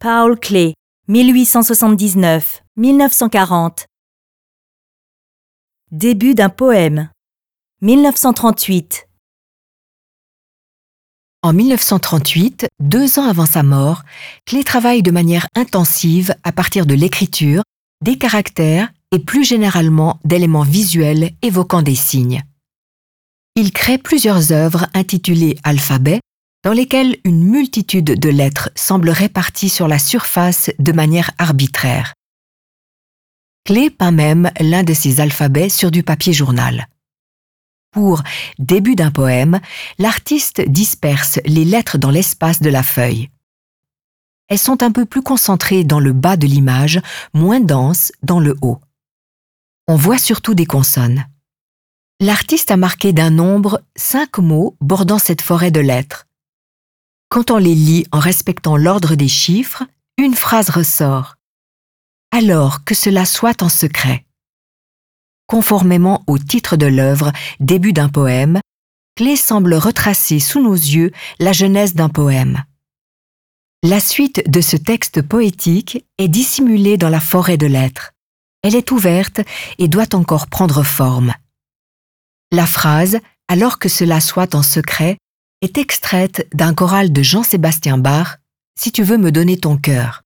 Paul Klee, 1879-1940. Début d'un poème. 1938. En 1938, deux ans avant sa mort, Clé travaille de manière intensive à partir de l'écriture, des caractères et plus généralement d'éléments visuels évoquant des signes. Il crée plusieurs œuvres intitulées Alphabet, dans lesquelles une multitude de lettres semblent réparties sur la surface de manière arbitraire. Clé peint même l'un de ces alphabets sur du papier journal. Pour début d'un poème, l'artiste disperse les lettres dans l'espace de la feuille. Elles sont un peu plus concentrées dans le bas de l'image, moins denses dans le haut. On voit surtout des consonnes. L'artiste a marqué d'un nombre cinq mots bordant cette forêt de lettres. Quand on les lit en respectant l'ordre des chiffres, une phrase ressort. Alors que cela soit en secret. Conformément au titre de l'œuvre, début d'un poème, Clé semble retracer sous nos yeux la genèse d'un poème. La suite de ce texte poétique est dissimulée dans la forêt de lettres. Elle est ouverte et doit encore prendre forme. La phrase, alors que cela soit en secret, est extraite d'un choral de Jean-Sébastien Bach, Si tu veux me donner ton cœur.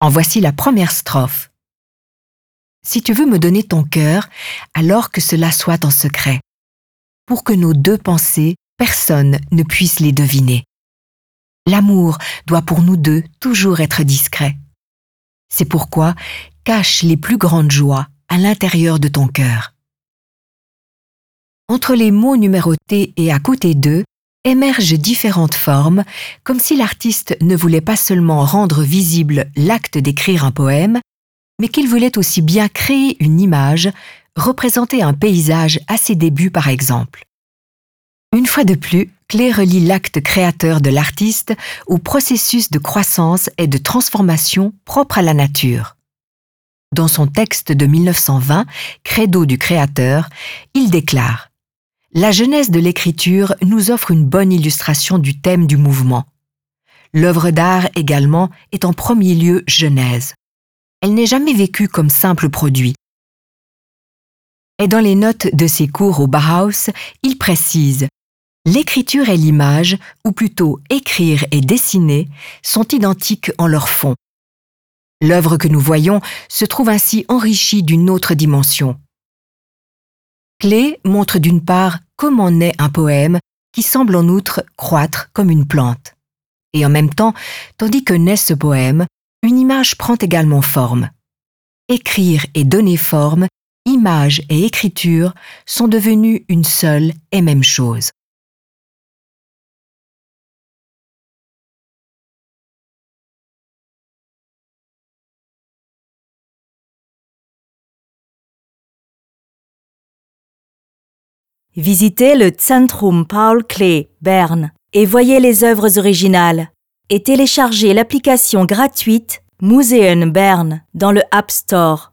En voici la première strophe. Si tu veux me donner ton cœur, alors que cela soit en secret, pour que nos deux pensées, personne ne puisse les deviner. L'amour doit pour nous deux toujours être discret. C'est pourquoi cache les plus grandes joies à l'intérieur de ton cœur. Entre les mots numérotés et à côté d'eux émergent différentes formes, comme si l'artiste ne voulait pas seulement rendre visible l'acte d'écrire un poème, mais qu'il voulait aussi bien créer une image, représenter un paysage à ses débuts par exemple. Une fois de plus, Clé relie l'acte créateur de l'artiste au processus de croissance et de transformation propre à la nature. Dans son texte de 1920, Credo du créateur, il déclare la genèse de l'écriture nous offre une bonne illustration du thème du mouvement. L'œuvre d'art également est en premier lieu genèse. Elle n'est jamais vécue comme simple produit. Et dans les notes de ses cours au Bauhaus, il précise L'écriture et l'image, ou plutôt écrire et dessiner, sont identiques en leur fond. L'œuvre que nous voyons se trouve ainsi enrichie d'une autre dimension. Clé montre d'une part comment naît un poème qui semble en outre croître comme une plante. Et en même temps, tandis que naît ce poème, une image prend également forme. Écrire et donner forme, image et écriture sont devenus une seule et même chose. Visitez le Zentrum Paul Klee, Berne, et voyez les œuvres originales. Et téléchargez l'application gratuite Museum Berne dans le App Store.